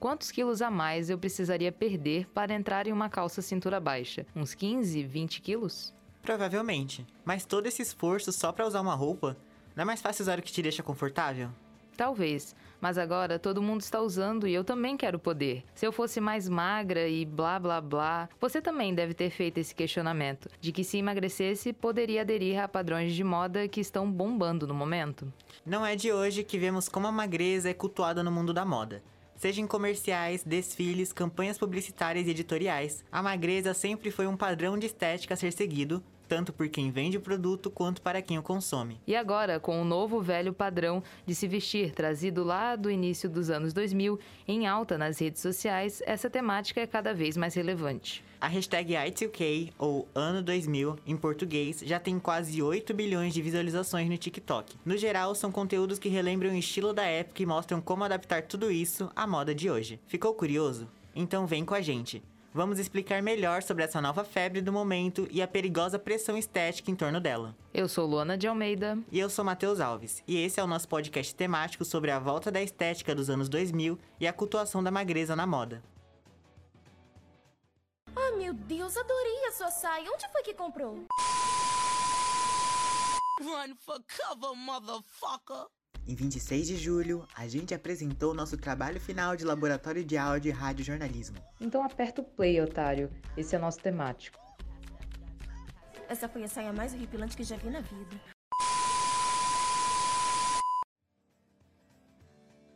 quantos quilos a mais eu precisaria perder para entrar em uma calça cintura baixa? Uns 15, 20 quilos? Provavelmente. Mas todo esse esforço só para usar uma roupa, não é mais fácil usar o que te deixa confortável? Talvez, mas agora todo mundo está usando e eu também quero poder. Se eu fosse mais magra e blá blá blá, você também deve ter feito esse questionamento de que se emagrecesse poderia aderir a padrões de moda que estão bombando no momento. Não é de hoje que vemos como a magreza é cultuada no mundo da moda. Seja em comerciais, desfiles, campanhas publicitárias e editoriais, a magreza sempre foi um padrão de estética a ser seguido, tanto por quem vende o produto quanto para quem o consome. E agora, com o novo velho padrão de se vestir trazido lá do início dos anos 2000 em alta nas redes sociais, essa temática é cada vez mais relevante. A hashtag i2K, ou Ano 2000, em português, já tem quase 8 bilhões de visualizações no TikTok. No geral, são conteúdos que relembram o estilo da época e mostram como adaptar tudo isso à moda de hoje. Ficou curioso? Então vem com a gente! Vamos explicar melhor sobre essa nova febre do momento e a perigosa pressão estética em torno dela. Eu sou Luana de Almeida. E eu sou Matheus Alves. E esse é o nosso podcast temático sobre a volta da estética dos anos 2000 e a cultuação da magreza na moda. Ai, meu Deus, adorei a sua saia. Onde foi que comprou? Run for cover, motherfucker! Em 26 de julho, a gente apresentou nosso trabalho final de laboratório de áudio e rádio jornalismo. Então aperta o play, otário. Esse é nosso temático. Essa foi a saia mais horripilante que já vi na vida.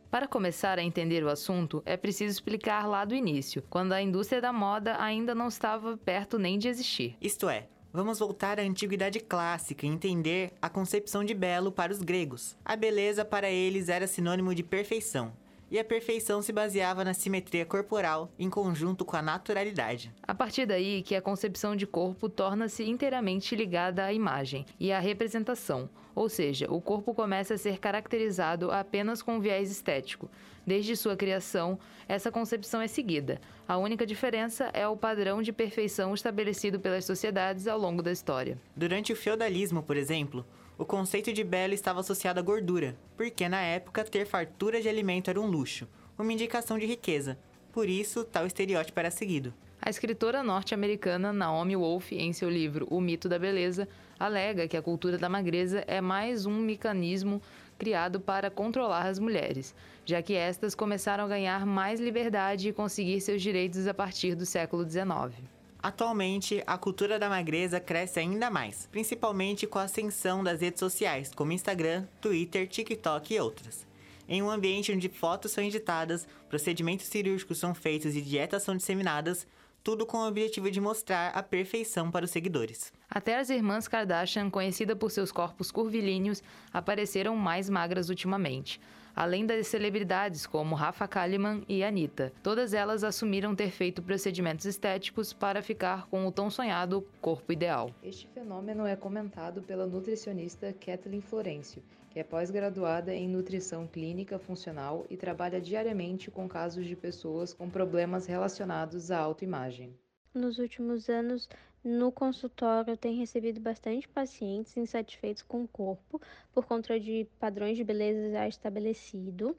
Para começar a entender o assunto, é preciso explicar lá do início, quando a indústria da moda ainda não estava perto nem de existir. Isto é, Vamos voltar à antiguidade clássica e entender a concepção de belo para os gregos. A beleza para eles era sinônimo de perfeição, e a perfeição se baseava na simetria corporal em conjunto com a naturalidade. A partir daí que a concepção de corpo torna-se inteiramente ligada à imagem e à representação, ou seja, o corpo começa a ser caracterizado apenas com viés estético, Desde sua criação, essa concepção é seguida. A única diferença é o padrão de perfeição estabelecido pelas sociedades ao longo da história. Durante o feudalismo, por exemplo, o conceito de belo estava associado à gordura, porque na época ter fartura de alimento era um luxo, uma indicação de riqueza. Por isso, tal estereótipo era seguido. A escritora norte-americana Naomi Wolf, em seu livro O Mito da Beleza, alega que a cultura da magreza é mais um mecanismo criado para controlar as mulheres, já que estas começaram a ganhar mais liberdade e conseguir seus direitos a partir do século XIX. Atualmente, a cultura da magreza cresce ainda mais, principalmente com a ascensão das redes sociais, como Instagram, Twitter, TikTok e outras. Em um ambiente onde fotos são editadas, procedimentos cirúrgicos são feitos e dietas são disseminadas, tudo com o objetivo de mostrar a perfeição para os seguidores. Até as irmãs Kardashian, conhecidas por seus corpos curvilíneos, apareceram mais magras ultimamente. Além das celebridades como Rafa Kalimann e Anitta. Todas elas assumiram ter feito procedimentos estéticos para ficar com o tão sonhado corpo ideal. Este fenômeno é comentado pela nutricionista Kathleen Florencio, que é pós-graduada em nutrição clínica funcional e trabalha diariamente com casos de pessoas com problemas relacionados à autoimagem. Nos últimos anos, no consultório, eu tenho recebido bastante pacientes insatisfeitos com o corpo por conta de padrões de beleza já estabelecido.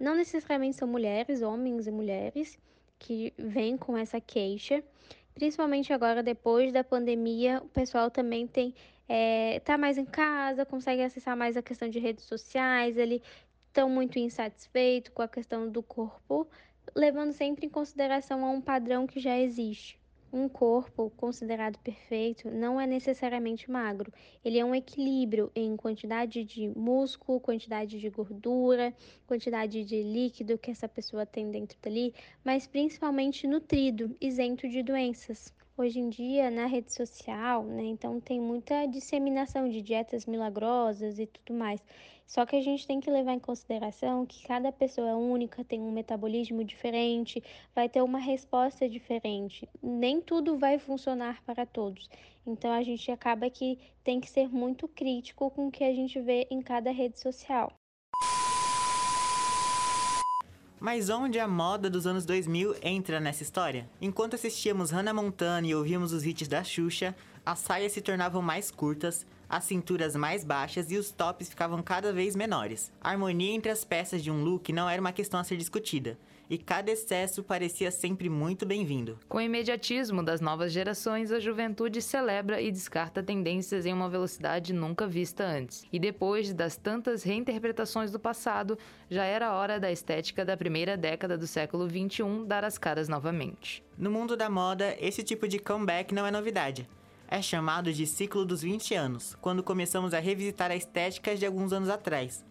Não necessariamente são mulheres, homens e mulheres que vêm com essa queixa. Principalmente agora, depois da pandemia, o pessoal também tem é, tá mais em casa, consegue acessar mais a questão de redes sociais, ele estão muito insatisfeito com a questão do corpo, levando sempre em consideração a um padrão que já existe. Um corpo considerado perfeito não é necessariamente magro, ele é um equilíbrio em quantidade de músculo, quantidade de gordura, quantidade de líquido que essa pessoa tem dentro dali, mas principalmente nutrido, isento de doenças hoje em dia na rede social, né? Então tem muita disseminação de dietas milagrosas e tudo mais. Só que a gente tem que levar em consideração que cada pessoa é única, tem um metabolismo diferente, vai ter uma resposta diferente. Nem tudo vai funcionar para todos. Então a gente acaba que tem que ser muito crítico com o que a gente vê em cada rede social. Mas onde a moda dos anos 2000 entra nessa história? Enquanto assistíamos Hannah Montana e ouvíamos os hits da Xuxa, as saias se tornavam mais curtas, as cinturas mais baixas e os tops ficavam cada vez menores. A harmonia entre as peças de um look não era uma questão a ser discutida, e cada excesso parecia sempre muito bem-vindo. Com o imediatismo das novas gerações, a juventude celebra e descarta tendências em uma velocidade nunca vista antes. E depois das tantas reinterpretações do passado, já era hora da estética da primeira década do século XXI dar as caras novamente. No mundo da moda, esse tipo de comeback não é novidade. É chamado de ciclo dos 20 anos, quando começamos a revisitar a estética de alguns anos atrás.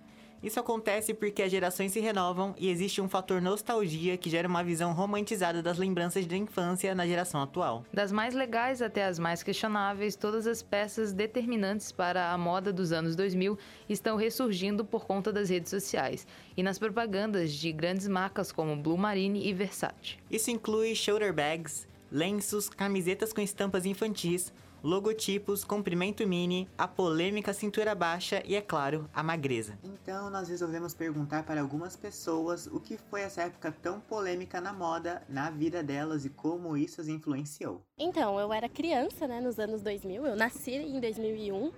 Isso acontece porque as gerações se renovam e existe um fator nostalgia que gera uma visão romantizada das lembranças da infância na geração atual. Das mais legais até as mais questionáveis, todas as peças determinantes para a moda dos anos 2000 estão ressurgindo por conta das redes sociais e nas propagandas de grandes marcas como Blue Marine e Versace. Isso inclui shoulder bags, lenços, camisetas com estampas infantis, logotipos, comprimento mini, a polêmica cintura baixa e, é claro, a magreza. Então, nós resolvemos perguntar para algumas pessoas o que foi essa época tão polêmica na moda, na vida delas e como isso as influenciou. Então, eu era criança, né, nos anos 2000, eu nasci em 2001,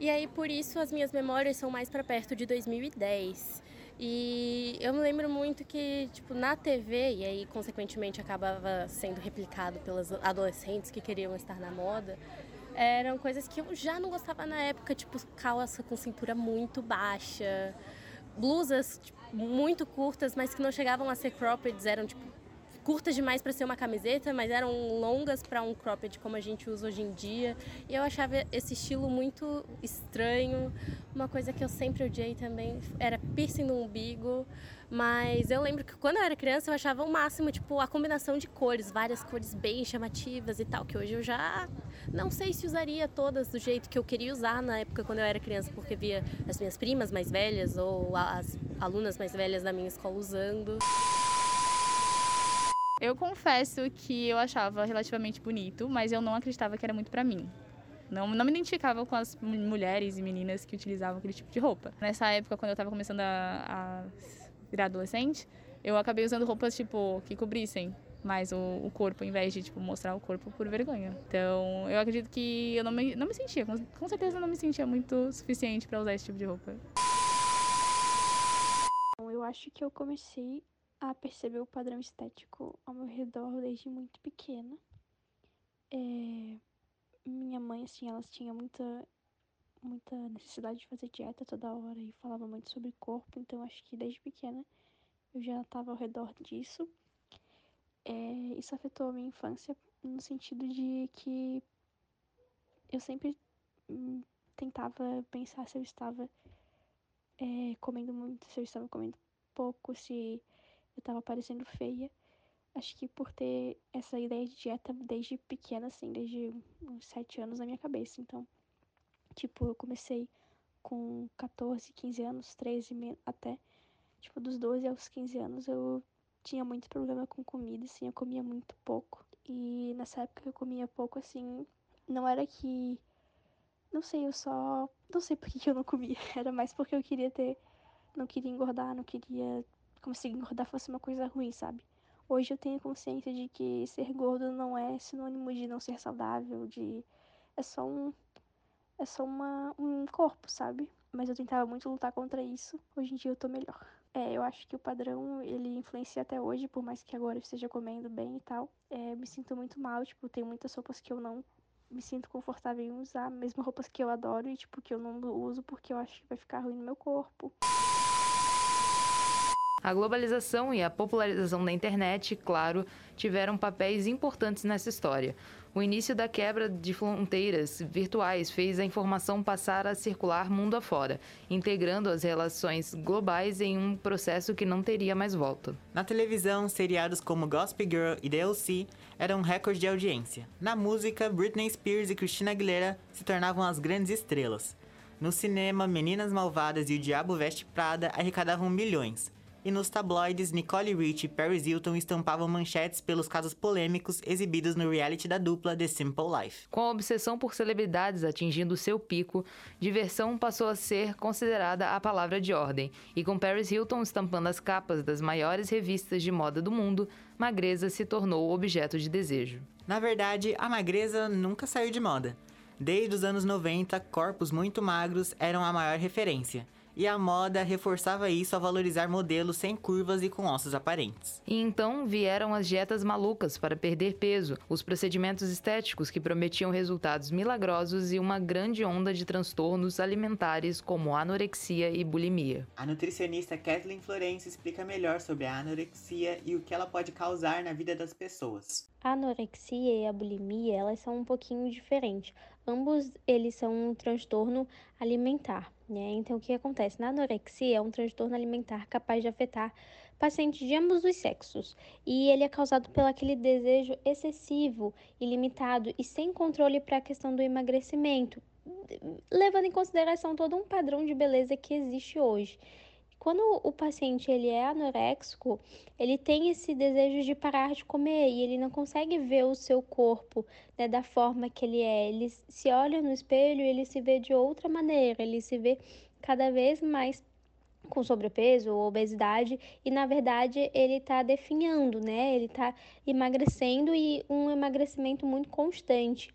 e aí por isso as minhas memórias são mais para perto de 2010. E eu me lembro muito que, tipo, na TV, e aí consequentemente acabava sendo replicado pelas adolescentes que queriam estar na moda, eram coisas que eu já não gostava na época, tipo calça com cintura muito baixa, blusas tipo, muito curtas, mas que não chegavam a ser cropped, eram tipo curtas demais para ser uma camiseta, mas eram longas para um cropped como a gente usa hoje em dia. E eu achava esse estilo muito estranho. Uma coisa que eu sempre odiei também era piercing no umbigo. Mas eu lembro que quando eu era criança eu achava o máximo, tipo, a combinação de cores, várias cores bem chamativas e tal, que hoje eu já não sei se usaria todas do jeito que eu queria usar na época quando eu era criança, porque via as minhas primas mais velhas ou as alunas mais velhas da minha escola usando. Eu confesso que eu achava relativamente bonito, mas eu não acreditava que era muito para mim. Não, não me identificava com as mulheres e meninas que utilizavam aquele tipo de roupa. Nessa época, quando eu estava começando a, a, virar adolescente, eu acabei usando roupas tipo que cobrissem mais o, o, corpo, em vez de tipo mostrar o corpo por vergonha. Então, eu acredito que eu não me, não me sentia, com, com certeza não me sentia muito suficiente para usar esse tipo de roupa. Eu acho que eu comecei a perceber o padrão estético ao meu redor desde muito pequena. É, minha mãe, assim, ela tinha muita, muita necessidade de fazer dieta toda hora e falava muito sobre corpo, então acho que desde pequena eu já estava ao redor disso. É, isso afetou a minha infância no sentido de que eu sempre hum, tentava pensar se eu estava é, comendo muito, se eu estava comendo pouco, se eu tava parecendo feia. Acho que por ter essa ideia de dieta desde pequena, assim, desde uns 7 anos na minha cabeça. Então, tipo, eu comecei com 14, 15 anos, 13 até. Tipo, dos 12 aos 15 anos eu tinha muito problema com comida, assim, eu comia muito pouco. E nessa época que eu comia pouco, assim, não era que. Não sei, eu só. Não sei por que eu não comia. Era mais porque eu queria ter. Não queria engordar, não queria como se engordar fosse uma coisa ruim, sabe? Hoje eu tenho consciência de que ser gordo não é sinônimo de não ser saudável, de é só um é só uma, um corpo, sabe? Mas eu tentava muito lutar contra isso. Hoje em dia eu tô melhor. É, eu acho que o padrão ele influencia até hoje, por mais que agora eu esteja comendo bem e tal. É, me sinto muito mal, tipo, tem muitas roupas que eu não me sinto confortável em usar, mesmo roupas que eu adoro e tipo que eu não uso porque eu acho que vai ficar ruim no meu corpo. A globalização e a popularização da internet, claro, tiveram papéis importantes nessa história. O início da quebra de fronteiras virtuais fez a informação passar a circular mundo afora, integrando as relações globais em um processo que não teria mais volta. Na televisão, seriados como Gossip Girl e DLC eram recordes de audiência. Na música, Britney Spears e Christina Aguilera se tornavam as grandes estrelas. No cinema, Meninas Malvadas e O Diabo Veste Prada arrecadavam milhões e nos tabloides Nicole Rich e Paris Hilton estampavam manchetes pelos casos polêmicos exibidos no reality da dupla The Simple Life. Com a obsessão por celebridades atingindo seu pico, diversão passou a ser considerada a palavra de ordem, e com Paris Hilton estampando as capas das maiores revistas de moda do mundo, magreza se tornou objeto de desejo. Na verdade, a magreza nunca saiu de moda. Desde os anos 90, corpos muito magros eram a maior referência e a moda reforçava isso ao valorizar modelos sem curvas e com ossos aparentes. E então vieram as dietas malucas para perder peso, os procedimentos estéticos que prometiam resultados milagrosos e uma grande onda de transtornos alimentares como anorexia e bulimia. A nutricionista Kathleen Florence explica melhor sobre a anorexia e o que ela pode causar na vida das pessoas. A anorexia e a bulimia, elas são um pouquinho diferentes. Ambos eles são um transtorno alimentar, né? Então o que acontece? Na anorexia é um transtorno alimentar capaz de afetar pacientes de ambos os sexos, e ele é causado pelo aquele desejo excessivo, ilimitado e sem controle para a questão do emagrecimento, levando em consideração todo um padrão de beleza que existe hoje. Quando o paciente ele é anoréxico, ele tem esse desejo de parar de comer e ele não consegue ver o seu corpo né, da forma que ele é. Ele se olha no espelho e ele se vê de outra maneira, ele se vê cada vez mais com sobrepeso ou obesidade e na verdade ele está definhando, né? Ele está emagrecendo e um emagrecimento muito constante.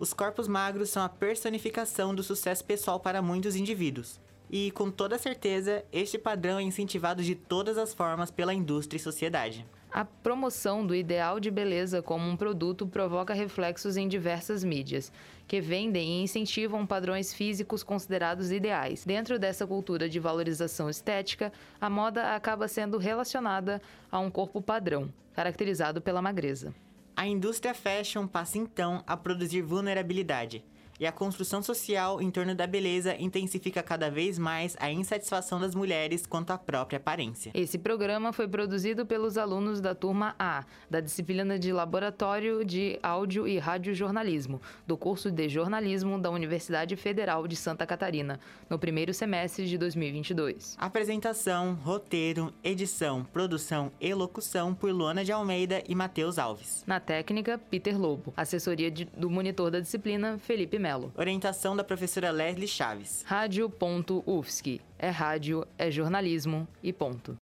Os corpos magros são a personificação do sucesso pessoal para muitos indivíduos. E, com toda certeza, este padrão é incentivado de todas as formas pela indústria e sociedade. A promoção do ideal de beleza como um produto provoca reflexos em diversas mídias, que vendem e incentivam padrões físicos considerados ideais. Dentro dessa cultura de valorização estética, a moda acaba sendo relacionada a um corpo padrão, caracterizado pela magreza. A indústria fashion passa então a produzir vulnerabilidade, e a construção social em torno da beleza intensifica cada vez mais a insatisfação das mulheres quanto à própria aparência. Esse programa foi produzido pelos alunos da turma A, da disciplina de Laboratório de Áudio e Radiojornalismo, do curso de jornalismo da Universidade Federal de Santa Catarina, no primeiro semestre de 2022. Apresentação, roteiro, edição, produção e locução por Luana de Almeida e Matheus Alves. Na técnica, Peter Lobo. Assessoria de, do monitor da disciplina, Felipe Melo. Orientação da professora Leslie Chaves. Rádio.UFSC. É rádio, é jornalismo e ponto.